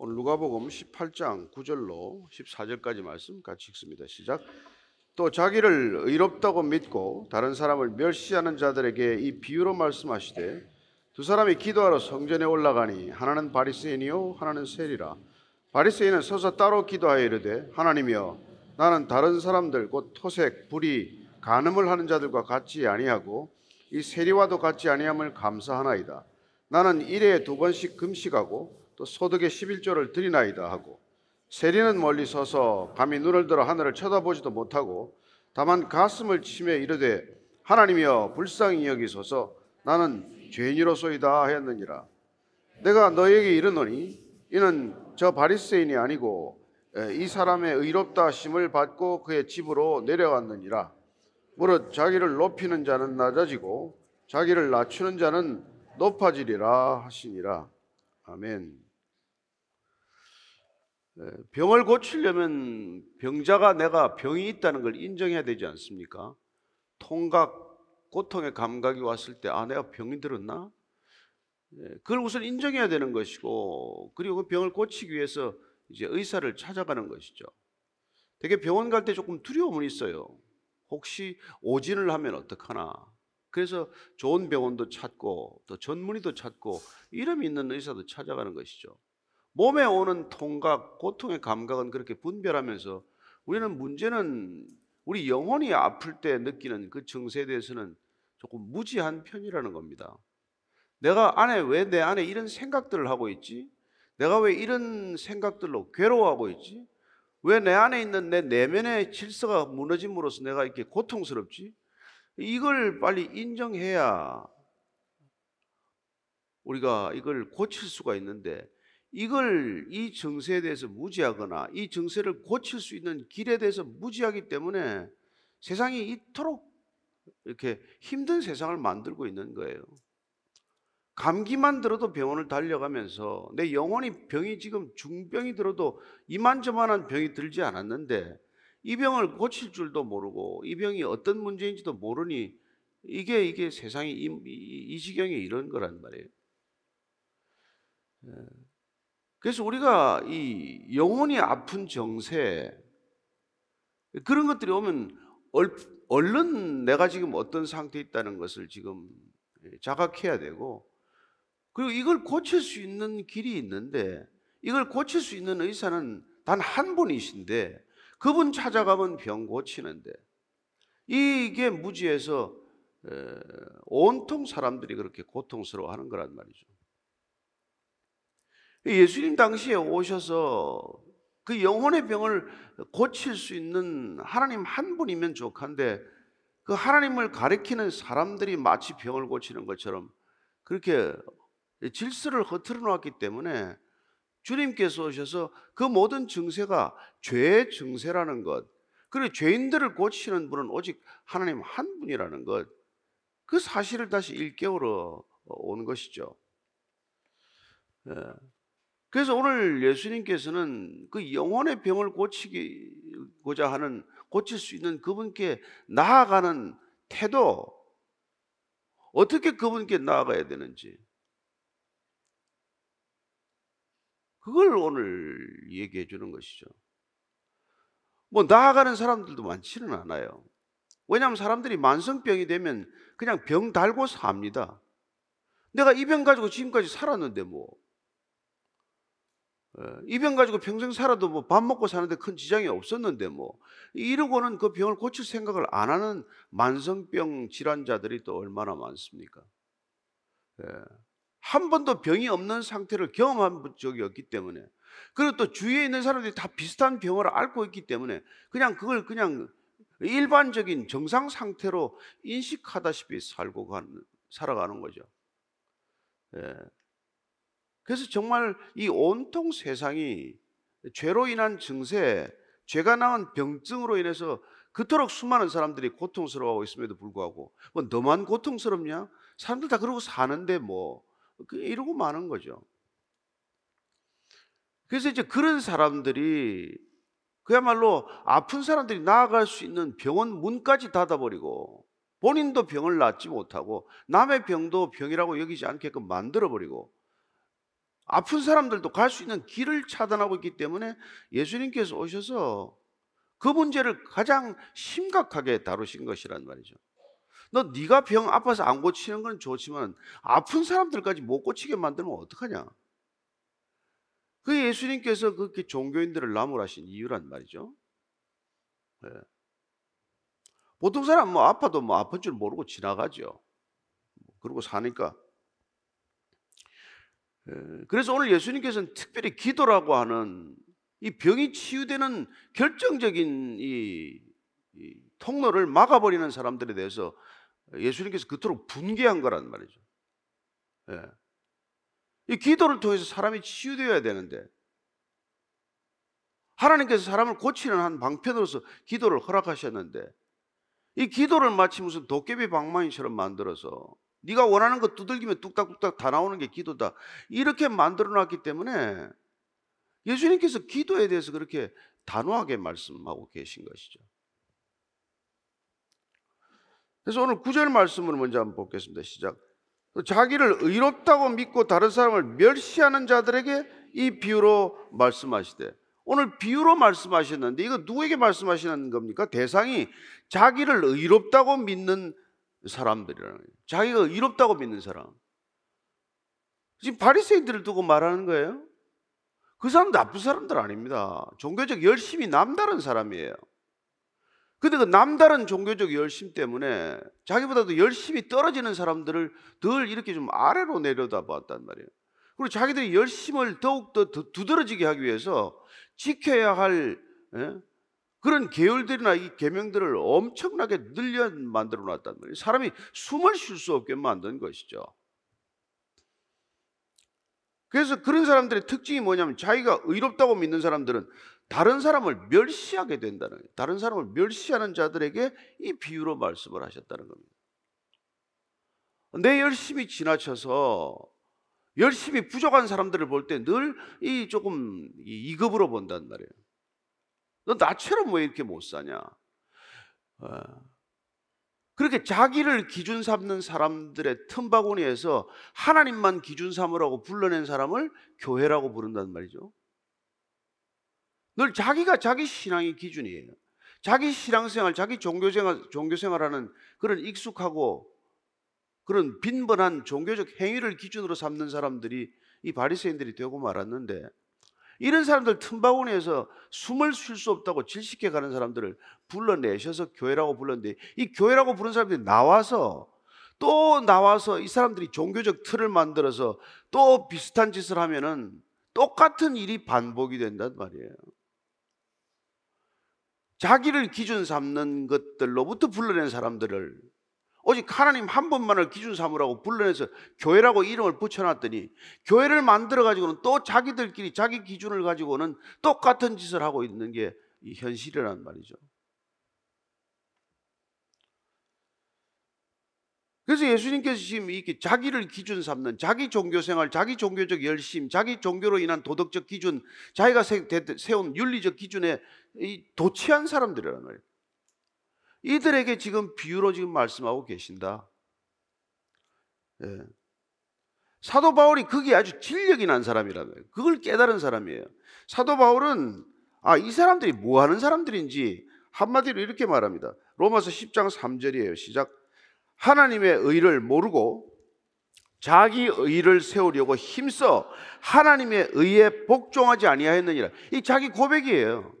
오늘 누가복음 18장 9절로 14절까지 말씀 같이 읽습니다. 시작. 또 자기를 의롭다고 믿고 다른 사람을 멸시하는 자들에게 이 비유로 말씀하시되 두 사람이 기도하러 성전에 올라가니 하나는 바리새인이요 하나는 세리라. 바리새인은 서서 따로 기도하여 이르되 하나님이여 나는 다른 사람들 곧 토색, 불이, 간음을 하는 자들과 같이 아니하고 이 세리와도 같이 아니함을 감사하나이다. 나는 일에 두 번씩 금식하고 또 소득의 11조를 드리나이다 하고 세리는 멀리 서서 감히 눈을 들어 하늘을 쳐다보지도 못하고 다만 가슴을 치며 이르되 하나님이여 불쌍히 여기소서. 나는 죄인이로소이다 하였느니라. 내가 너에게 이르노니 이는 저 바리새인이 아니고 이 사람의 의롭다 하심을 받고 그의 집으로 내려갔느니라. 무릇 자기를 높이는 자는 낮아지고 자기를 낮추는 자는 높아지리라 하시니라. 아멘. 병을 고치려면 병자가 내가 병이 있다는 걸 인정해야 되지 않습니까? 통각, 고통의 감각이 왔을 때, 아, 내가 병이 들었나? 그걸 우선 인정해야 되는 것이고, 그리고 그 병을 고치기 위해서 이제 의사를 찾아가는 것이죠. 되게 병원 갈 때 조금 두려움은 있어요. 혹시 오진을 하면 어떡하나. 그래서 좋은 병원도 찾고, 또 전문의도 찾고, 이름 있는 의사도 찾아가는 것이죠. 몸에 오는 통각, 고통의 감각은 그렇게 분별하면서 우리는 문제는 우리 영혼이 아플 때 느끼는 그 증세에 대해서는 조금 무지한 편이라는 겁니다. 내가 안에 왜 내 안에 이런 생각들을 하고 있지? 내가 왜 이런 생각들로 괴로워하고 있지? 왜 내 안에 있는 내 내면의 질서가 무너짐으로써 내가 이렇게 고통스럽지? 이걸 빨리 인정해야 우리가 이걸 고칠 수가 있는데 이걸 이 증세에 대해서 무지하거나 이 증세를 고칠 수 있는 길에 대해서 무지하기 때문에 세상이 이토록 이렇게 힘든 세상을 만들고 있는 거예요. 감기만 들어도 병원을 달려가면서 내 영혼이 병이 지금 중병이 들어도 이만저만한 병이 들지 않았는데 이 병을 고칠 줄도 모르고 이 병이 어떤 문제인지도 모르니 이게 이게 세상이 이, 이, 이 지경에 이런 거란 말이에요. 예. 그래서 우리가 이 영혼이 아픈 정세 그런 것들이 오면 얼른 내가 지금 어떤 상태에 있다는 것을 지금 자각해야 되고 그리고 이걸 고칠 수 있는 길이 있는데 이걸 고칠 수 있는 의사는 단 한 분이신데 그분 찾아가면 병 고치는데 이게 무지해서 온통 사람들이 그렇게 고통스러워하는 거란 말이죠. 예수님 당시에 오셔서 그 영혼의 병을 고칠 수 있는 하나님 한 분이면 족한데 그 하나님을 가리키는 사람들이 마치 병을 고치는 것처럼 그렇게 질서를 흐트러 놓았기 때문에 주님께서 오셔서 그 모든 증세가 죄의 증세라는 것, 그리고 죄인들을 고치시는 분은 오직 하나님 한 분이라는 것, 그 사실을 다시 일깨우러 온 것이죠. 예. 그래서 오늘 예수님께서는 그 영혼의 병을 고치고자 하는 고칠 수 있는 그분께 나아가는 태도 어떻게 그분께 나아가야 되는지 그걸 오늘 얘기해 주는 것이죠. 뭐 나아가는 사람들도 많지는 않아요. 왜냐하면 사람들이 만성병이 되면 그냥 병 달고 삽니다. 내가 이 병 가지고 지금까지 살았는데 뭐 이 병 가지고 평생 살아도 뭐 밥 먹고 사는데 큰 지장이 없었는데 뭐 이러고는 그 병을 고칠 생각을 안 하는 만성병 질환자들이 또 얼마나 많습니까? 예. 한 번도 병이 없는 상태를 경험한 적이 없기 때문에 그리고 또 주위에 있는 사람들이 다 비슷한 병을 앓고 있기 때문에 그냥 그걸 그냥 일반적인 정상 상태로 인식하다시피 살고 가는, 살아가는 거죠. 예. 그래서 정말 이 온통 세상이 죄로 인한 증세, 죄가 낳은 병증으로 인해서 그토록 수많은 사람들이 고통스러워하고 있음에도 불구하고 뭐 너만 고통스럽냐? 사람들 다 그러고 사는데 뭐그 이러고 마는 거죠. 그래서 이제 그런 사람들이 그야말로 아픈 사람들이 나아갈 수 있는 병원 문까지 닫아버리고 본인도 병을 낫지 못하고 남의 병도 병이라고 여기지 않게끔 만들어버리고 아픈 사람들도 갈 수 있는 길을 차단하고 있기 때문에 예수님께서 오셔서 그 문제를 가장 심각하게 다루신 것이란 말이죠. 너 네가 병 아파서 안 고치는 건 좋지만 아픈 사람들까지 못 고치게 만들면 어떡하냐? 그 예수님께서 그렇게 종교인들을 나무라신 이유란 말이죠. 네. 보통 사람 뭐 아파도 뭐 아픈 줄 모르고 지나가죠. 그러고 사니까. 예, 그래서 오늘 예수님께서는 특별히 기도라고 하는 이 병이 치유되는 결정적인 이, 이 통로를 막아버리는 사람들에 대해서 예수님께서 그토록 분개한 거란 말이죠. 예. 이 기도를 통해서 사람이 치유되어야 되는데 하나님께서 사람을 고치는 한 방편으로서 기도를 허락하셨는데 이 기도를 마치 무슨 도깨비 방망이처럼 만들어서 네가 원하는 거 두들기면 뚝딱뚝딱 다 나오는 게 기도다. 이렇게 만들어 놨기 때문에 예수님께서 기도에 대해서 그렇게 단호하게 말씀하고 계신 것이죠. 그래서 오늘 구절 말씀을 먼저 한번 보겠습니다. 시작. 자기를 의롭다고 믿고 다른 사람을 멸시하는 자들에게 이 비유로 말씀하시되 오늘 비유로 말씀하셨는데 이거 누구에게 말씀하시는 겁니까? 대상이 자기를 의롭다고 믿는 사람들이라는 거예요. 자기가 의롭다고 믿는 사람. 지금 바리새인들을 두고 말하는 거예요. 그 사람 나쁜 사람들 아닙니다. 종교적 열심이 남다른 사람이에요. 근데 그 남다른 종교적 열심 때문에 자기보다도 열심히 떨어지는 사람들을 늘 이렇게 좀 아래로 내려다 봤단 말이에요. 그리고 자기들이 열심을 더욱더 두드러지게 하기 위해서 지켜야 할 예? 그런 계율들이나 이 계명들을 엄청나게 늘려 만들어 놨단 말이에요. 사람이 숨을 쉴 수 없게 만든 것이죠. 그래서 그런 사람들의 특징이 뭐냐면 자기가 의롭다고 믿는 사람들은 다른 사람을 멸시하게 된다는 거예요. 다른 사람을 멸시하는 자들에게 이 비유로 말씀을 하셨다는 겁니다. 내 열심히 지나쳐서 열심히 부족한 사람들을 볼 때 늘 이 조금 이급으로 본단 말이에요. 너 나처럼 왜 이렇게 못 사냐? 어. 그렇게 자기를 기준 삼는 사람들의 틈바구니에서 하나님만 기준 삼으라고 불러낸 사람을 교회라고 부른단 말이죠. 늘 자기가 자기 신앙의 기준이에요. 자기 신앙생활, 자기 종교생활, 종교생활하는 그런 익숙하고 그런 빈번한 종교적 행위를 기준으로 삼는 사람들이 이 바리새인들이 되고 말았는데 이런 사람들 틈바구니에서 숨을 쉴 수 없다고 질식해 가는 사람들을 불러내셔서 교회라고 불렀는데 이 교회라고 부른 사람들이 나와서 또 나와서 이 사람들이 종교적 틀을 만들어서 또 비슷한 짓을 하면은 똑같은 일이 반복이 된단 말이에요. 자기를 기준 삼는 것들로부터 불러낸 사람들을 오직 하나님 한 분만을 기준 삼으라고 불러내서 교회라고 이름을 붙여놨더니 교회를 만들어 가지고는 또 자기들끼리 자기 기준을 가지고는 똑같은 짓을 하고 있는 게 현실이란 말이죠. 그래서 예수님께서 지금 이렇게 자기를 기준 삼는 자기 종교 생활, 자기 종교적 열심, 자기 종교로 인한 도덕적 기준, 자기가 세운 윤리적 기준에 도취한 사람들이란 말이에요. 이들에게 지금 비유로 지금 말씀하고 계신다. 예. 사도 바울이 그게 아주 진력이 난 사람이라는 거예요. 그걸 깨달은 사람이에요. 사도 바울은 아, 이 사람들이 뭐 하는 사람들인지 한마디로 이렇게 말합니다. 로마서 10장 3절이에요. 시작. 하나님의 의를 모르고 자기 의를 세우려고 힘써 하나님의 의에 복종하지 아니하였느니라. 이 자기 고백이에요.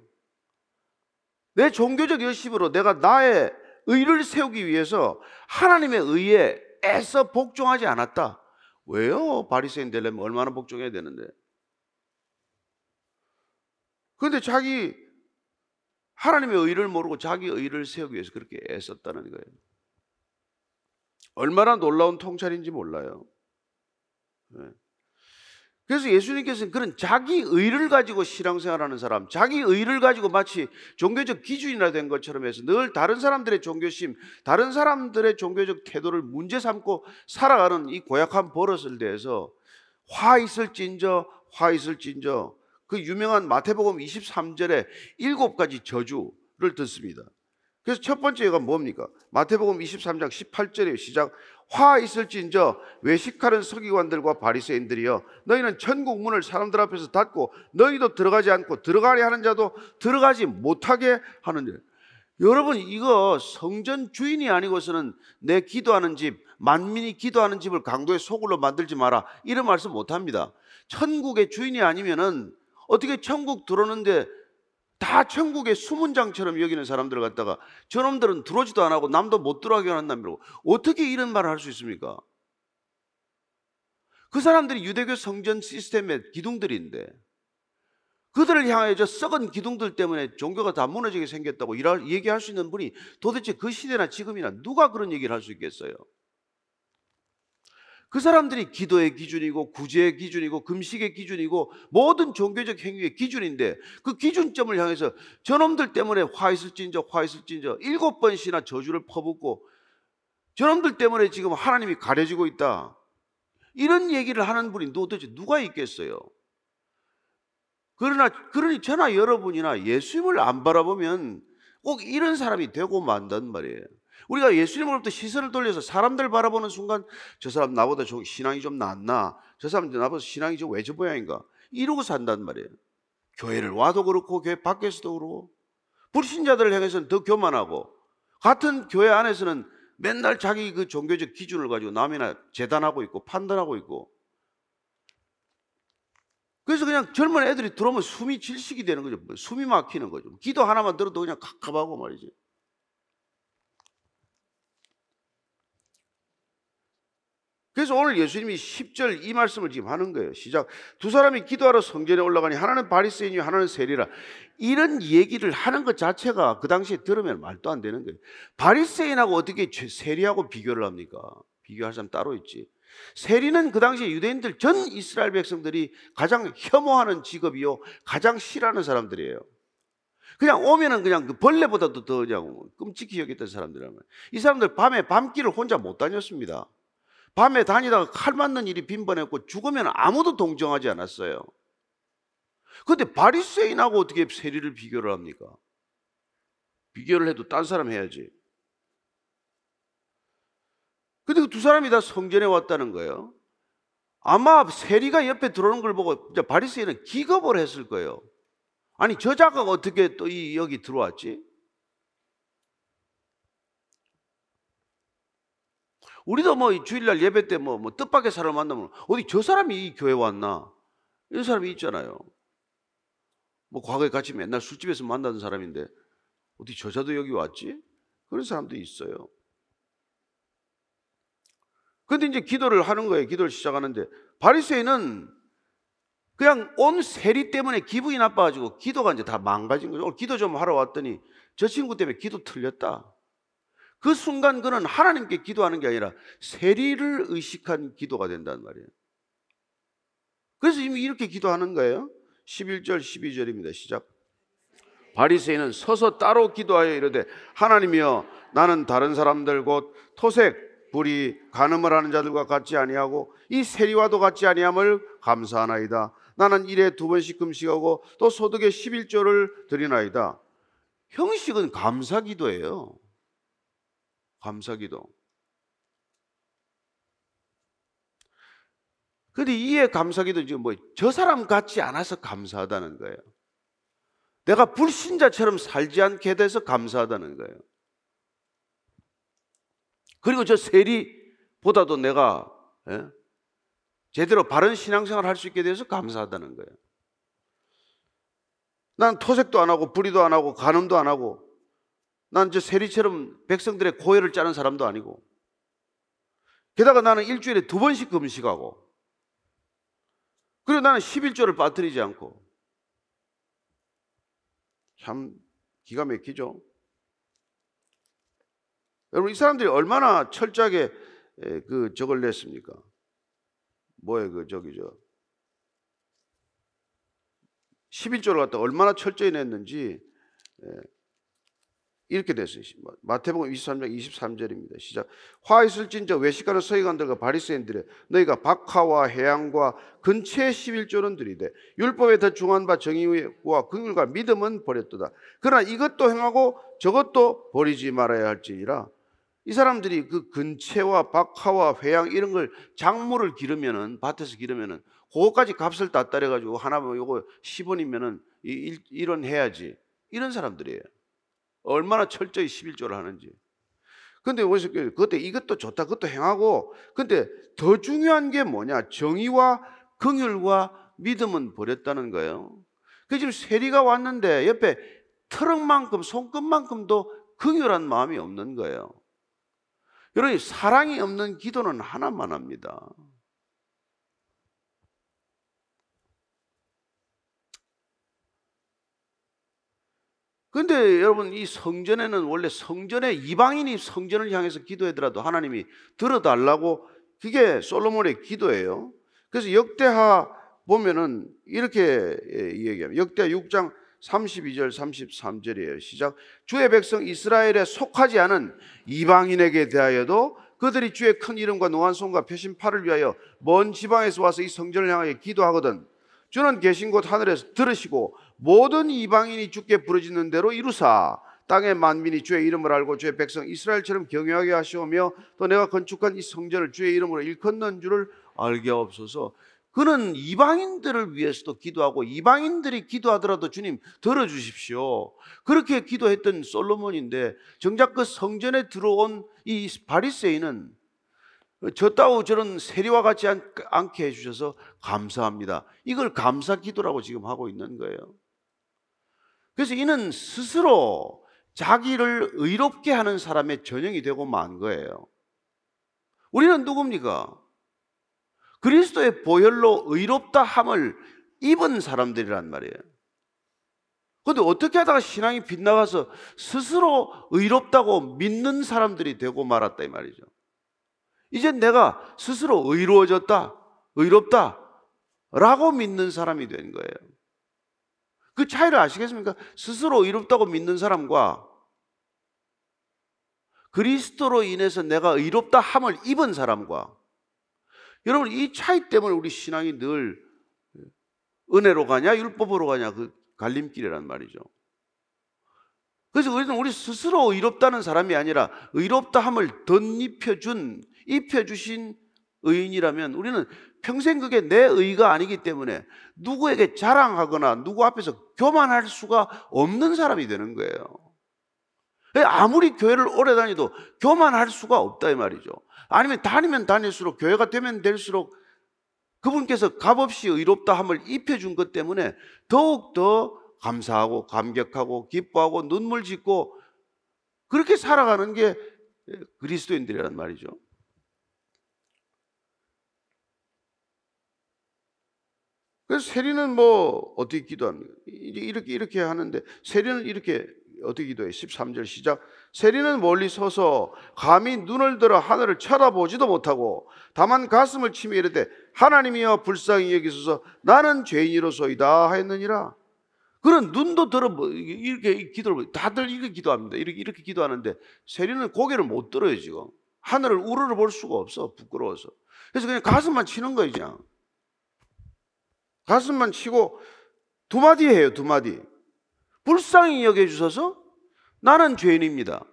내 종교적 열심으로 내가 나의 의를 세우기 위해서 하나님의 의에 애써 복종하지 않았다. 왜요? 바리새인 되려면 얼마나 복종해야 되는데. 그런데 자기 하나님의 의를 모르고 자기 의를 세우기 위해서 그렇게 애썼다는 거예요. 얼마나 놀라운 통찰인지 몰라요. 네. 그래서 예수님께서는 그런 자기 의를 가지고 신앙생활하는 사람, 자기 의를 가지고 마치 종교적 기준이나 된 것처럼 해서 늘 다른 사람들의 종교심, 다른 사람들의 종교적 태도를 문제 삼고 살아가는 이 고약한 버릇을 대해서 화 있을진저, 화 있을진저 그 유명한 마태복음 23절에 일곱 가지 저주를 듣습니다. 그래서 첫 번째가 뭡니까? 마태복음 23장 18절에 시작 화 있을진저 외식하는 서기관들과 바리새인들이여 너희는 천국 문을 사람들 앞에서 닫고 너희도 들어가지 않고 들어가려 하는 자도 들어가지 못하게 하는데 여러분 이거 성전 주인이 아니고서는 내 기도하는 집 만민이 기도하는 집을 강도의 소굴로 만들지 마라 이런 말씀 못 합니다. 천국의 주인이 아니면은 어떻게 천국 들어오는데 다 천국의 수문장처럼 여기는 사람들을 갖다가 저놈들은 들어오지도 안 하고 남도 못 들어가게 한다고 어떻게 이런 말을 할 수 있습니까? 그 사람들이 유대교 성전 시스템의 기둥들인데 그들을 향하여 저 썩은 기둥들 때문에 종교가 다 무너지게 생겼다고 얘기할 수 있는 분이 도대체 그 시대나 지금이나 누가 그런 얘기를 할 수 있겠어요? 그 사람들이 기도의 기준이고 구제의 기준이고 금식의 기준이고 모든 종교적 행위의 기준인데 그 기준점을 향해서 저놈들 때문에 화 있을진저 화 있을진저 일곱 번씩이나 저주를 퍼붓고 저놈들 때문에 지금 하나님이 가려지고 있다. 이런 얘기를 하는 분이 도대체 누가 있겠어요? 그러나 그러니 저나 여러분이나 예수님을 안 바라보면 꼭 이런 사람이 되고 만단 말이에요. 우리가 예수님으로부터 시선을 돌려서 사람들 바라보는 순간 저 사람 나보다 좀 신앙이 좀 낫나? 저 사람 나보다 신앙이 좀 외저 모양인가? 이러고 산단 말이에요. 교회를 와도 그렇고 교회 밖에서도 그렇고 불신자들을 향해서는 더 교만하고 같은 교회 안에서는 맨날 자기 그 종교적 기준을 가지고 남이나 재단하고 있고 판단하고 있고 그래서 그냥 젊은 애들이 들어오면 숨이 질식이 되는 거죠. 숨이 막히는 거죠. 기도 하나만 들어도 그냥 갑갑하고 말이지. 그래서 오늘 예수님이 10절 이 말씀을 지금 하는 거예요. 시작. 두 사람이 기도하러 성전에 올라가니 하나는 바리새인이요 하나는 세리라. 이런 얘기를 하는 것 자체가 그 당시에 들으면 말도 안 되는 거예요. 바리새인하고 어떻게 세리하고 비교를 합니까? 비교할 사람 따로 있지. 세리는 그 당시에 유대인들 전 이스라엘 백성들이 가장 혐오하는 직업이요 가장 싫어하는 사람들이에요. 그냥 오면은 그냥 그 벌레보다도 더 그냥 끔찍히 여겼던 사람들이라면 이 사람들 밤에 밤길을 혼자 못 다녔습니다. 밤에 다니다가 칼 맞는 일이 빈번했고 죽으면 아무도 동정하지 않았어요. 그런데 바리새인하고 어떻게 세리를 비교를 합니까? 비교를 해도 딴 사람 해야지. 근데 그 두 사람이 다 성전에 왔다는 거예요. 아마 세리가 옆에 들어오는 걸 보고 바리새인은 기겁을 했을 거예요. 아니 저 자가 어떻게 또 이 여기 들어왔지? 우리도 뭐 주일날 예배 때뭐뭐 뜻밖의 사람 만나면 어디 저 사람이 이 교회 왔나 이런 사람이 있잖아요. 뭐 과거에 같이 맨날 술집에서 만나던 사람인데 어디 저자도 여기 왔지? 그런 사람도 있어요. 근데 이제 기도를 하는 거예요. 기도를 시작하는데 바리새인은 그냥 온 세리 때문에 기분이 나빠가지고 기도가 이제 다 망가진 거죠. 기도 좀 하러 왔더니 저 친구 때문에 기도 틀렸다. 그 순간 그는 하나님께 기도하는 게 아니라 세리를 의식한 기도가 된다는 말이에요. 그래서 이미 이렇게 기도하는 거예요. 11절 12절입니다. 시작. 바리새인은 서서 따로 기도하여 이르되 하나님이여 나는 다른 사람들 곧 토색 불이 간음을 하는 자들과 같지 아니하고 이 세리와도 같지 아니함을 감사하나이다. 나는 일에 두 번씩 금식하고 또 소득의 11조를 드리나이다. 형식은 감사 기도예요. 감사기도. 근데 이에 감사기도 지금 뭐 저 사람 같지 않아서 감사하다는 거예요. 내가 불신자처럼 살지 않게 돼서 감사하다는 거예요. 그리고 저 세리보다도 내가 예? 제대로 바른 신앙생활 할 수 있게 돼서 감사하다는 거예요. 난 토색도 안 하고 불의도 안 하고 간음도 안 하고 난 저 세리처럼 백성들의 고열을 짜는 사람도 아니고 게다가 나는 일주일에 두 번씩 금식하고 그리고 나는 11조를 빠뜨리지 않고 참 기가 막히죠. 여러분 이 사람들이 얼마나 철저하게 그 적을 냈습니까? 뭐에 그 저기 저 11조를 갖다 얼마나 철저히 냈는지 이렇게 됐어요. 마태복음 23장 23절입니다. 시작. 화 있을진저 외식하는 서기관들과 바리새인들의 너희가 박하와 해양과 근처의 11조는 들이되 율법에 더 중한 바 정의와 긍휼과 믿음은 버렸도다. 그러나 이것도 행하고 저것도 버리지 말아야 할지니라. 이 사람들이 그 근체와 박하와 회양 이런 걸 작물을 기르면은 밭에서 기르면은 그거까지 값을 다 따려 가지고 하나 뭐 요거 10원이면은 이런 해야지. 이런 사람들이에요. 얼마나 철저히 11조를 하는지. 근데 어디서 그때 이것도 좋다, 그것도 행하고, 근데 더 중요한 게 뭐냐? 정의와 긍휼과 믿음은 버렸다는 거예요. 그 지금 세리가 왔는데 옆에 트럭만큼 손끝만큼도 긍휼한 마음이 없는 거예요. 여러분 사랑이 없는 기도는 하나만 합니다. 근데 여러분 이 성전에는 원래 성전에 이방인이 성전을 향해서 기도하더라도 하나님이 들어달라고 그게 솔로몬의 기도예요. 그래서 역대하 보면은 이렇게 얘기합니다. 역대 6장 32절 33절이에요. 시작. 주의 백성 이스라엘에 속하지 않은 이방인에게 대하여도 그들이 주의 큰 이름과 능한 손과 펴신 팔을 위하여 먼 지방에서 와서 이 성전을 향하여 기도하거든. 주는 계신 곳 하늘에서 들으시고 모든 이방인이 주께 부르짖는 대로 이루사 땅의 만민이 주의 이름을 알고 주의 백성 이스라엘처럼 경외하게 하시오며 또 내가 건축한 이 성전을 주의 이름으로 일컫는 줄을 알게 없어서 그는 이방인들을 위해서도 기도하고 이방인들이 기도하더라도 주님 들어주십시오. 그렇게 기도했던 솔로몬인데 정작 그 성전에 들어온 이 바리새인은 저따오 저런 세리와 같지 않 게 해주셔서 감사합니다. 이걸 감사 기도라고 지금 하고 있는 거예요. 그래서 이는 스스로 자기를 의롭게 하는 사람의 전형이 되고 만 거예요. 우리는 누굽니까? 그리스도의 보혈로 의롭다 함을 입은 사람들이란 말이에요. 근데 어떻게 하다가 신앙이 빗나가서 스스로 의롭다고 믿는 사람들이 되고 말았다 이 말이죠. 이제 내가 스스로 의로워졌다, 의롭다 라고 믿는 사람이 된 거예요. 그 차이를 아시겠습니까? 스스로 의롭다고 믿는 사람과 그리스도로 인해서 내가 의롭다 함을 입은 사람과 여러분 이 차이 때문에 우리 신앙이 늘 은혜로 가냐 율법으로 가냐 그 갈림길이란 말이죠. 그래서 우리는 우리 스스로 의롭다는 사람이 아니라 의롭다 함을 덧입혀준 입혀주신 의인이라면 우리는 평생 그게 내 의가 아니기 때문에 누구에게 자랑하거나 누구 앞에서 교만할 수가 없는 사람이 되는 거예요. 아무리 교회를 오래 다니도 교만할 수가 없다 이 말이죠. 아니면 다니면 다닐수록 교회가 되면 될수록 그분께서 값없이 의롭다 함을 입혀준 것 때문에 더욱 더 감사하고 감격하고 기뻐하고 눈물 짓고 그렇게 살아가는 게 그리스도인들이란 말이죠. 그래서 세리는 뭐 어떻게 기도합니까? 이렇게 이렇게 하는데 세리는 이렇게 어떻게 기도해? 13절 시작. 세리는 멀리 서서 감히 눈을 들어 하늘을 쳐다보지도 못하고 다만 가슴을 치며 이르되 하나님이여 불쌍히 여기소서 나는 죄인이로소이다 하였느니라. 그런 눈도 들어 뭐 이렇게 기도를 다들 이렇게 기도합니다. 이렇게 이렇게 기도하는데 세리는 고개를 못 들어요 지금. 하늘을 우러러 볼 수가 없어 부끄러워서. 그래서 그냥 가슴만 치는 거예요 그냥. 가슴만 치고 두 마디 해요, 두 마디. 불쌍히 여겨주셔서 나는 죄인입니다.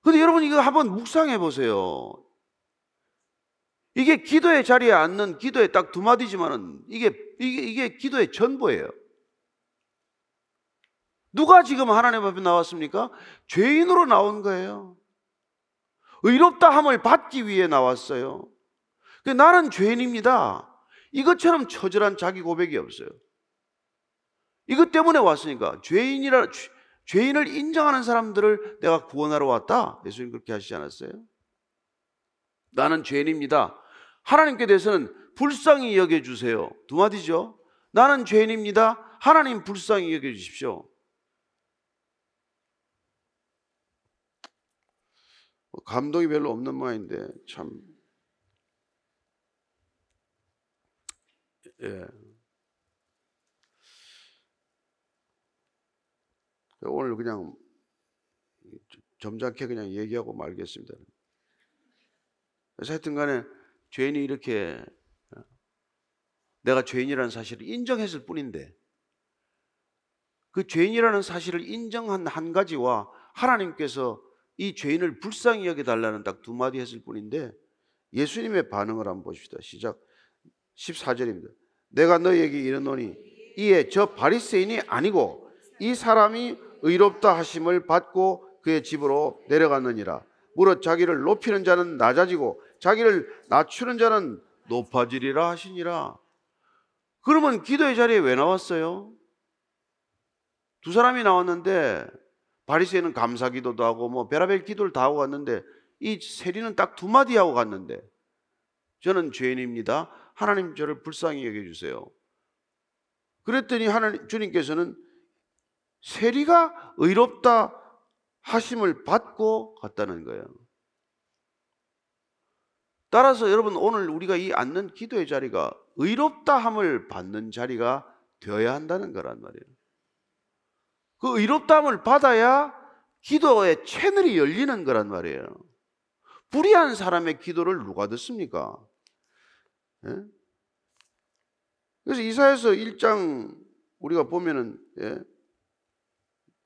근데 여러분 이거 한번 묵상해 보세요. 이게 기도의 자리에 앉는 기도의 딱 두 마디지만은 이게, 이게, 이게 기도의 전부예요. 누가 지금 하나님 앞에 나왔습니까? 죄인으로 나온 거예요. 의롭다 함을 받기 위해 나왔어요. 그 나는 죄인입니다. 이것처럼 처절한 자기 고백이 없어요. 이것 때문에 왔으니까 죄인이라 죄인을 인정하는 사람들을 내가 구원하러 왔다. 예수님 그렇게 하시지 않았어요? 나는 죄인입니다. 하나님께 대해서는 불쌍히 여겨 주세요. 두 마디죠. 나는 죄인입니다. 하나님 불쌍히 여겨 주십시오. 감동이 별로 없는 모양인데 참 예. 오늘 그냥 점잖게 그냥 얘기하고 말겠습니다. 하여튼 간에 죄인이 이렇게 어, 내가 죄인이라는 사실을 인정했을 뿐인데 그 죄인이라는 사실을 인정한 한 가지와 하나님께서 이 죄인을 불쌍히 여겨달라는 딱 두 마디 했을 뿐인데 예수님의 반응을 한번 보십시다. 시작 14절입니다. 내가 너희에게 이르노니 이에 저 바리새인이 아니고 이 사람이 의롭다 하심을 받고 그의 집으로 내려갔느니라. 무릇 자기를 높이는 자는 낮아지고 자기를 낮추는 자는 높아지리라 하시니라. 그러면 기도의 자리에 왜 나왔어요? 두 사람이 나왔는데 바리새인은 감사 기도도 하고 뭐 베라벨 기도를 다 하고 갔는데 이 세리는 딱 두 마디 하고 갔는데 저는 죄인입니다. 하나님 저를 불쌍히 여겨 주세요. 그랬더니 하나님 주님께서는 세리가 의롭다 하심을 받고 갔다는 거예요. 따라서 여러분 오늘 우리가 이 앉는 기도의 자리가 의롭다 함을 받는 자리가 되어야 한다는 거란 말이에요. 그 의롭다 함을 받아야 기도의 채널이 열리는 거란 말이에요. 불의한 사람의 기도를 누가 듣습니까? 예? 그래서 이사에서 1장 우리가 보면은 예?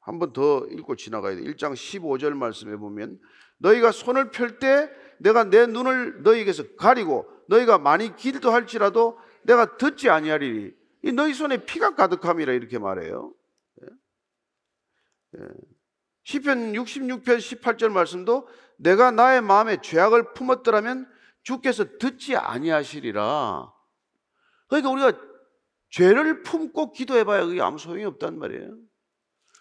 한번 더 읽고 지나가야 돼. 1장 15절 말씀에 보면 너희가 손을 펼 때 내가 내 눈을 너희에게서 가리고 너희가 많이 기도할지라도 내가 듣지 아니하리니 이 너희 손에 피가 가득함이라 이렇게 말해요. 예? 예. 시편 66편 18절 말씀도 내가 나의 마음에 죄악을 품었더라면 주께서 듣지 아니하시리라. 그러니까 우리가 죄를 품고 기도해봐야 그게 아무 소용이 없단 말이에요.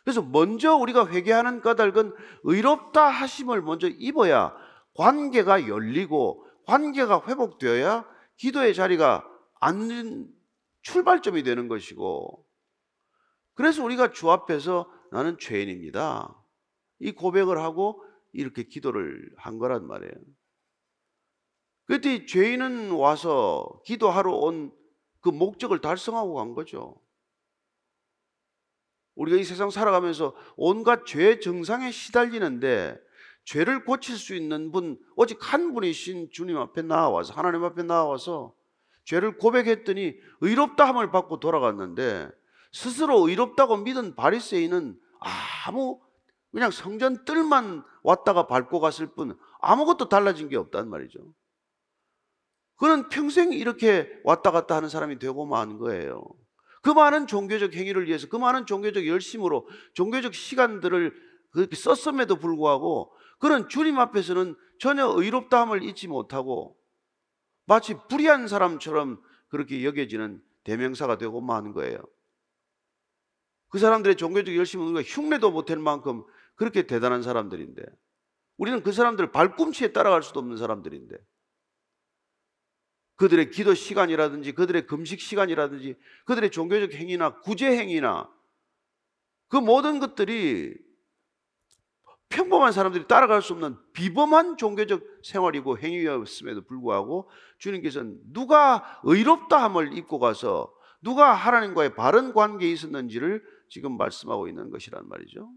그래서 먼저 우리가 회개하는 까닭은 의롭다 하심을 먼저 입어야 관계가 열리고 관계가 회복되어야 기도의 자리가 앉는 출발점이 되는 것이고 그래서 우리가 주 앞에서 나는 죄인입니다. 이 고백을 하고 이렇게 기도를 한 거란 말이에요. 그때 죄인은 와서 기도하러 온 그 목적을 달성하고 간 거죠. 우리가 이 세상 살아가면서 온갖 죄 정상에 시달리는데 죄를 고칠 수 있는 분 오직 한 분이신 주님 앞에 나와서 하나님 앞에 나와서 죄를 고백했더니 의롭다함을 받고 돌아갔는데 스스로 의롭다고 믿은 바리새인은 아무 그냥 성전 뜰만 왔다가 밟고 갔을 뿐 아무것도 달라진 게 없단 말이죠. 그는 평생 이렇게 왔다 갔다 하는 사람이 되고 만 거예요. 그 많은 종교적 행위를 위해서 그 많은 종교적 열심으로 종교적 시간들을 그렇게 썼음에도 불구하고 그는 주님 앞에서는 전혀 의롭다함을 잊지 못하고 마치 불의한 사람처럼 그렇게 여겨지는 대명사가 되고 마는 거예요. 그 사람들의 종교적 열심은 우리가 흉내도 못할 만큼 그렇게 대단한 사람들인데 우리는 그 사람들 발꿈치에 따라갈 수도 없는 사람들인데 그들의 기도 시간이라든지 그들의 금식 시간이라든지 그들의 종교적 행위나 구제 행위나 그 모든 것들이 평범한 사람들이 따라갈 수 없는 비범한 종교적 생활이고 행위였음에도 불구하고 주님께서는 누가 의롭다함을 입고 가서 누가 하나님과의 바른 관계에 있었는지를 지금 말씀하고 있는 것이란 말이죠.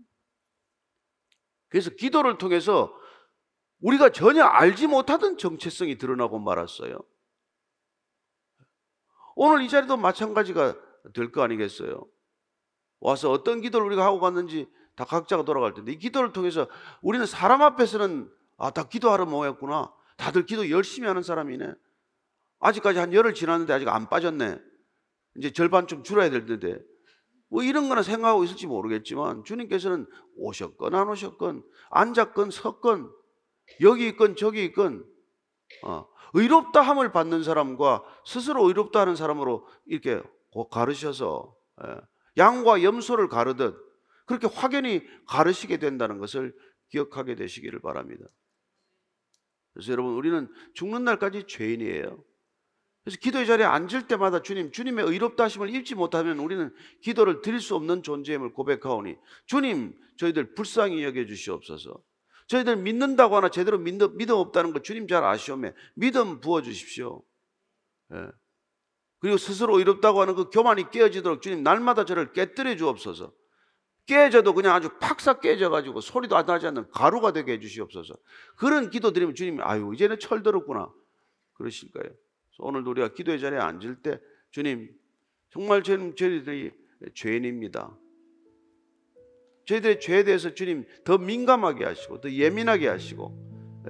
그래서 기도를 통해서 우리가 전혀 알지 못하던 정체성이 드러나고 말았어요. 오늘 이 자리도 마찬가지가 될 거 아니겠어요? 와서 어떤 기도를 우리가 하고 갔는지 다 각자가 돌아갈 텐데 이 기도를 통해서 우리는 사람 앞에서는 아, 다 기도하러 모였구나. 다들 기도 열심히 하는 사람이네. 아직까지 한 열흘 지났는데 아직 안 빠졌네. 이제 절반 좀 줄어야 될 텐데. 뭐 이런 거나 생각하고 있을지 모르겠지만 주님께서는 오셨건 안 오셨건 앉았건 섰건 여기 있건 저기 있건 어, 의롭다 함을 받는 사람과 스스로 의롭다 하는 사람으로 이렇게 가르셔서 예, 양과 염소를 가르듯 그렇게 확연히 가르시게 된다는 것을 기억하게 되시기를 바랍니다. 그래서 여러분 우리는 죽는 날까지 죄인이에요. 그래서 기도의 자리에 앉을 때마다 주님, 주님의 의롭다 하심을 입지 못하면 우리는 기도를 드릴 수 없는 존재임을 고백하오니 주님, 저희들 불쌍히 여겨 주시옵소서. 저희들 믿는다고 하나 제대로 믿음, 믿음 없다는 거 주님 잘 아시오매. 믿음 부어 주십시오. 예. 그리고 스스로 의롭다고 하는 그 교만이 깨어지도록 주님 날마다 저를 깨뜨려 주옵소서. 깨져도 그냥 아주 팍싹 깨져가지고 소리도 안 나지 않는 가루가 되게 해주시옵소서. 그런 기도 드리면 주님이 아유 이제는 철들었구나 그러실 거예요. 오늘도 우리가 기도의 자리에 앉을 때 주님 정말 저희들이 죄인입니다. 저희들의 죄에 대해서 주님 더 민감하게 하시고 더 예민하게 하시고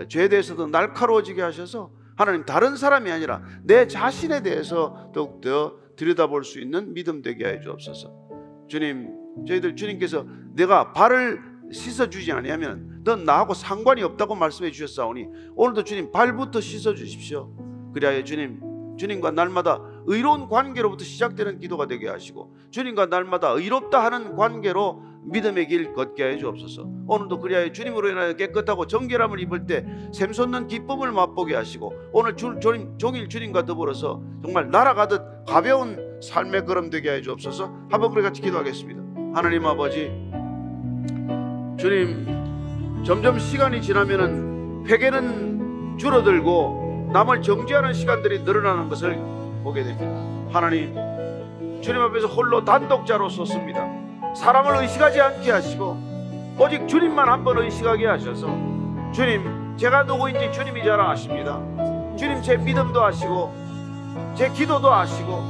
죄에 대해서 더 날카로워지게 하셔서 하나님 다른 사람이 아니라 내 자신에 대해서 더욱더 들여다볼 수 있는 믿음 되게 해 주옵소서. 주님, 저희들 주님께서 내가 발을 씻어 주지 아니하면 넌 나하고 상관이 없다고 말씀해 주셨사오니 오늘도 주님 발부터 씻어 주십시오. 그리하여 주님 주님과 날마다 의로운 관계로부터 시작되는 기도가 되게 하시고 주님과 날마다 의롭다 하는 관계로 믿음의 길 걷게 해 주옵소서. 오늘도 그리하여 주님으로 인하여 깨끗하고 정결함을 입을 때 샘솟는 기쁨을 맛보게 하시고 오늘 주, 주님, 종일 주님과 더불어서 정말 날아가듯 가벼운 삶의 걸음 되게 해 주옵소서. 한번 우리 같이 기도하겠습니다. 하나님 아버지 주님 점점 시간이 지나면은 회개는 줄어들고 남을 정죄하는 시간들이 늘어나는 것을 보게 됩니다. 하나님 주님 앞에서 홀로 단독자로 섰습니다. 사람을 의식하지 않게 하시고 오직 주님만 한 번 의식하게 하셔서 주님 제가 누구인지 주님이 잘 아십니다. 주님 제 믿음도 아시고 제 기도도 아시고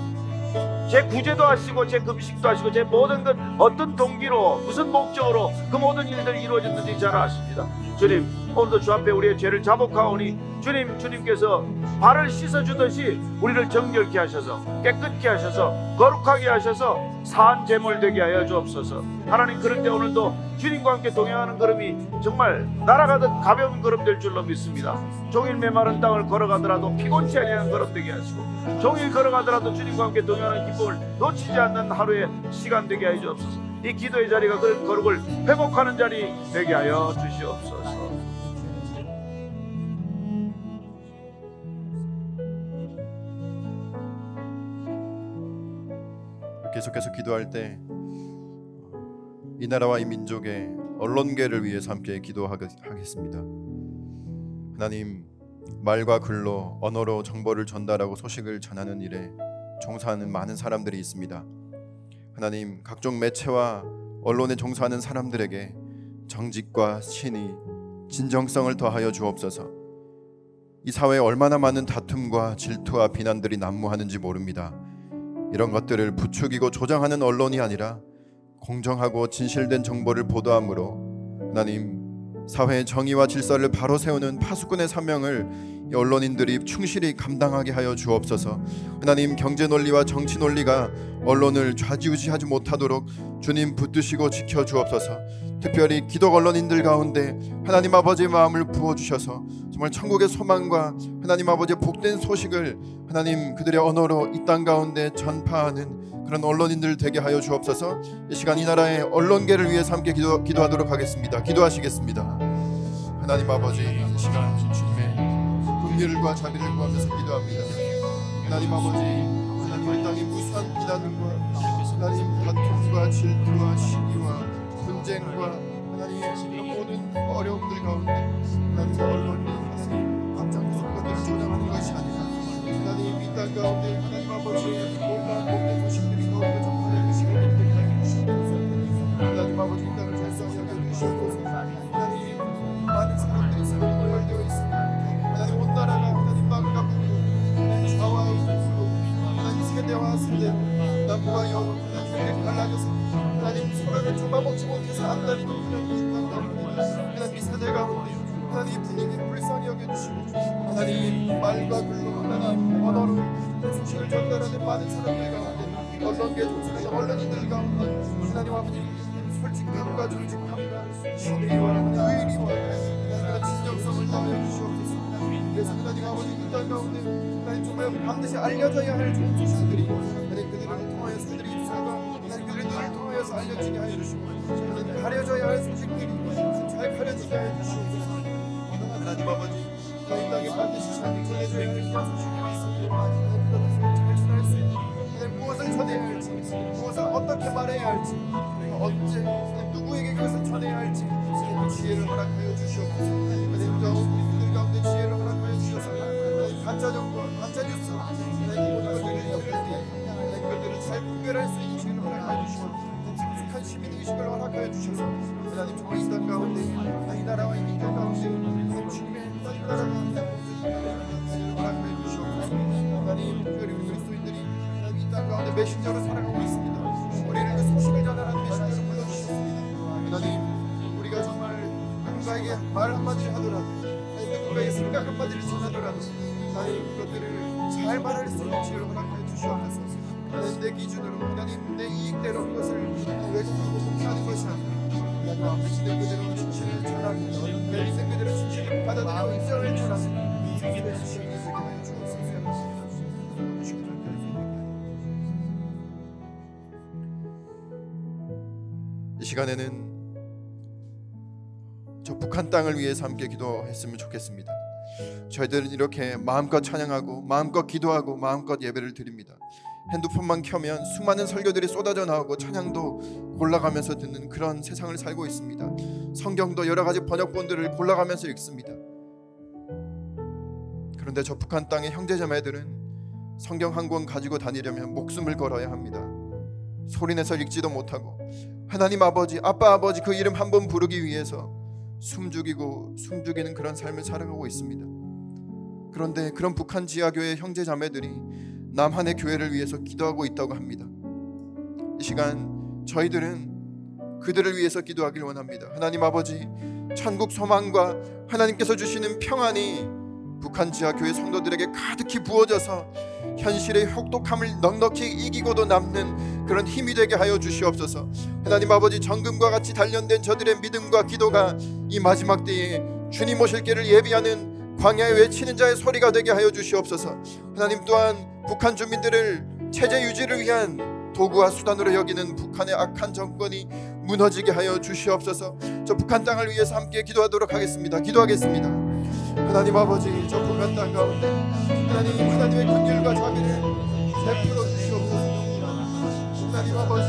제 구제도 하시고 제 금식도 하시고 제 모든 것 어떤 동기로 무슨 목적으로 그 모든 일들이 이루어졌는지 잘 아십니다. 주님 오늘도 주 앞에 우리의 죄를 자복하오니 주님 주님께서 발을 씻어 주듯이 우리를 정결케 하셔서 깨끗게 하셔서 거룩하게 하셔서 산 제물 되게 하여 주옵소서. 하나님 그럴 때 오늘도 주님과 함께 동행하는 걸음이 정말 날아가듯 가벼운 걸음 될 줄로 믿습니다. 종일 메마른 땅을 걸어가더라도 피곤치 아니하는 걸음 되게 하시고 종일 걸어가더라도 주님과 함께 동행하는 기쁨을 놓치지 않는 하루의 시간 되게 하여 주옵소서. 이 기도의 자리가 그 거룩을 회복하는 자리 되게 하여 주시옵소서. 계속해서 기도할 때 이 나라와 이 민족의 언론계를 위해서 함께 기도하겠습니다. 하나님 말과 글로 언어로 정보를 전달하고 소식을 전하는 일에 종사하는 많은 사람들이 있습니다. 하나님 각종 매체와 언론에 종사하는 사람들에게 정직과 신의, 진정성을 더하여 주옵소서. 이 사회에 얼마나 많은 다툼과 질투와 비난들이 난무하는지 모릅니다. 이런 것들을 부추기고 조장하는 언론이 아니라 공정하고 진실된 정보를 보도함으로 하나님 사회의 정의와 질서를 바로 세우는 파수꾼의 사명을 이 언론인들이 충실히 감당하게 하여 주옵소서. 하나님 경제 논리와 정치 논리가 언론을 좌지우지하지 못하도록 주님 붙드시고 지켜 주옵소서. 특별히 기독 언론인들 가운데 하나님 아버지의 마음을 부어 주셔서 정말 천국의 소망과 하나님 아버지의 복된 소식을 하나님 그들의 언어로 이 땅 가운데 전파하는 그런 언론인들 되게 하여 주옵소서. 이 시간 이 나라의 언론계를 위해서 함께 기도, 기도하도록 하겠습니다. 기도하시겠습니다. 하나님 아버지 이 시간 주님의 긍휼과 자비를 구하면서 기도합니다. 하나님 아버지 하나님 이 땅의 무수한 비난과 하나님 다툼과 질투와 시기 와 분쟁과 하나님 모든 어려움들 가운데 하나님 언론이 하나님 앞장서 그들을 조장하는 것이 아니라 하나님 이 땅 가운데 하나님 아버지의 놀라운 복된 소식들이 가운데 하여 주시옵소서. 하나님 아버지 이 땅을 하여 주시옵소서. 하나님 많은 사람들이 사랑을 발되어 있습니다. 하나님 온 나라가 하나님 망가고 좌와 우로 하나님 세대와 세대 남과 여로 안달이 높으는 이땅 가운데 하나님 이 세대 가운데 하나님 분위기를 불쌍히 여겨주시고 하나님 말과 글로 하나님 언어로 소식을 전달하는 많은 사람들 가운데 언론계 종사자 언론인들 가운데 하나님 아버지 솔직함과 정직함과 신의와 의리와 하나님 진정성을 더하여 주시옵소서 그래서 하나님 아버지 이땅 가운데 하나님 정말 반드시 알려져야 할 좋은 소식들이 내 기준으로 하나님 내 이익대로 그것을 왜곡하고 공개하는 것이 아니라 앞에 그대로 진실을 전하고 내 인생 그대로 진실을 받아들이고 인정을 전하는 주옵소서 이 시간에는 저 북한 땅을 위해서 함께 기도했으면 좋겠습니다. 저희들은 이렇게 마음껏 찬양하고 마음껏 기도하고 마음껏 예배를 드립니다. 핸드폰만 켜면 수많은 설교들이 쏟아져 나오고 찬양도 골라가면서 듣는 그런 세상을 살고 있습니다. 성경도 여러 가지 번역본들을 골라가면서 읽습니다. 그런데 저 북한 땅의 형제자매들은 성경 한 권 가지고 다니려면 목숨을 걸어야 합니다. 소리내서 읽지도 못하고 하나님 아버지, 아빠 아버지 그 이름 한 번 부르기 위해서 숨죽이고 숨죽이는 그런 삶을 살아가고 있습니다. 그런데 그런 북한 지하교회 형제 자매들이 남한의 교회를 위해서 기도하고 있다고 합니다. 이 시간 저희들은 그들을 위해서 기도하길 원합니다. 하나님 아버지, 천국 소망과 하나님께서 주시는 평안이 북한 지하교회 성도들에게 가득히 부어져서 현실의 혹독함을 넉넉히 이기고도 남는 그런 힘이 되게 하여 주시옵소서. 하나님 아버지 정금과 같이 단련된 저들의 믿음과 기도가 이 마지막 때에 주님 오실 길을 예비하는 광야에 외치는 자의 소리가 되게 하여 주시옵소서. 하나님 또한 북한 주민들을 체제 유지를 위한 도구와 수단으로 여기는 북한의 악한 정권이 무너지게 하여 주시옵소서. 저 북한 땅을 위해서 함께 기도하도록 하겠습니다. 기도하겠습니다. 하나님 아버지 저 북한 땅 가운데 하나님 하나님의 긍휼과 자비를 베풀어 주시옵소서. 하나님 아버지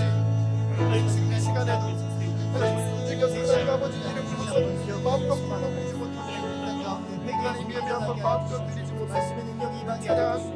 지금 이 시간에도 하나님 움직여서 하나님 아버지 이름 부르서 마음껏 마음껏 드리지 못하고 찬양 한번 하나님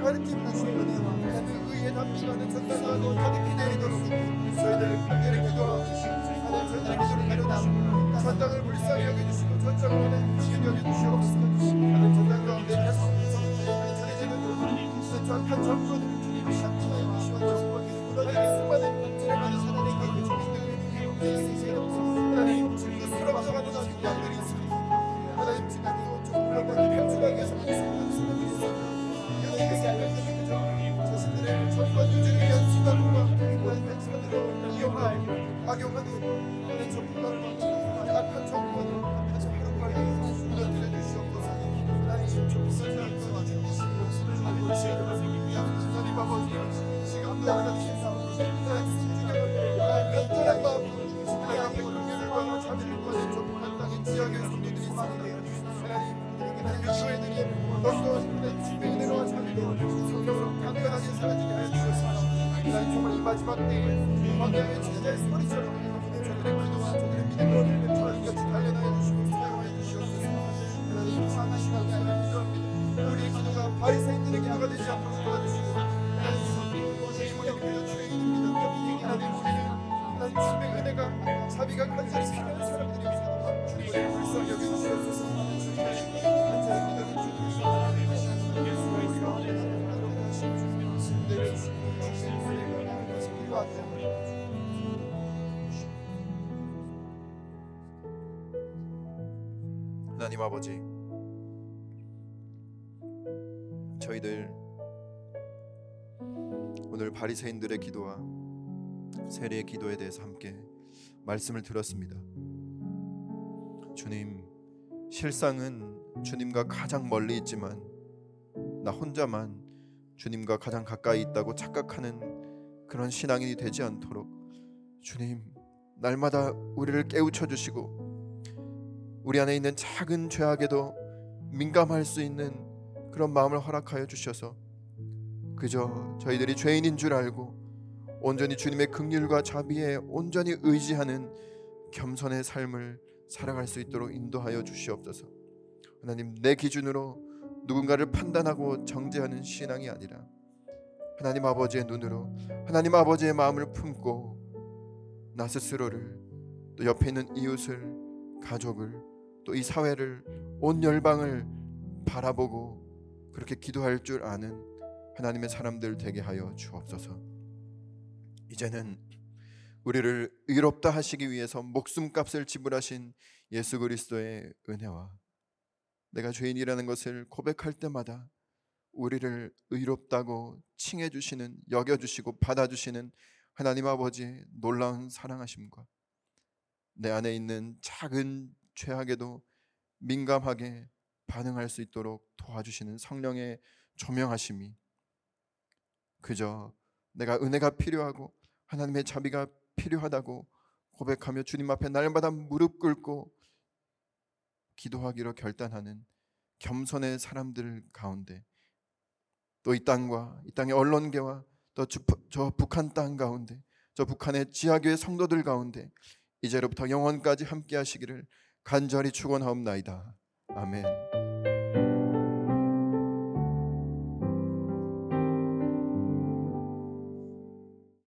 천당 하나님 아버지 저희들 오늘 바리새인들의 기도와 세례의 기도에 대해서 함께 말씀을 들었습니다. 주님, 실상은 주님과 가장 멀리 있지만 나 혼자만 주님과 가장 가까이 있다고 착각하는 그런 신앙인이 되지 않도록 주님 날마다 우리를 깨우쳐 주시고 우리 안에 있는 작은 죄악에도 민감할 수 있는 그런 마음을 허락하여 주셔서 그저 저희들이 죄인인 줄 알고 온전히 주님의 긍휼과 자비에 온전히 의지하는 겸손의 삶을 살아갈 수 있도록 인도하여 주시옵소서. 하나님 내 기준으로 누군가를 판단하고 정죄하는 신앙이 아니라 하나님 아버지의 눈으로 하나님 아버지의 마음을 품고 나 스스로를 또 옆에 있는 이웃을 가족을 또 이 사회를 온 열방을 바라보고 그렇게 기도할 줄 아는 하나님의 사람들 되게 하여 주옵소서. 이제는 우리를 의롭다 하시기 위해서 목숨값을 지불하신 예수 그리스도의 은혜와 내가 죄인이라는 것을 고백할 때마다 우리를 의롭다고 칭해 주시는 여겨 주시고 받아 주시는 하나님 아버지의 놀라운 사랑하심과 내 안에 있는 작은 죄악에도 민감하게 반응할 수 있도록 도와주시는 성령의 조명하심이 그저 내가 은혜가 필요하고 하나님의 자비가 필요하다고 고백하며 주님 앞에 날마다 무릎 꿇고 기도하기로 결단하는 겸손의 사람들 가운데 또 이 땅과 이 땅의 언론계와 또 저 북한 땅 가운데 저 북한의 지하교회 성도들 가운데 이제로부터 영원까지 함께 하시기를 간절히 축원하옵나이다. 아멘.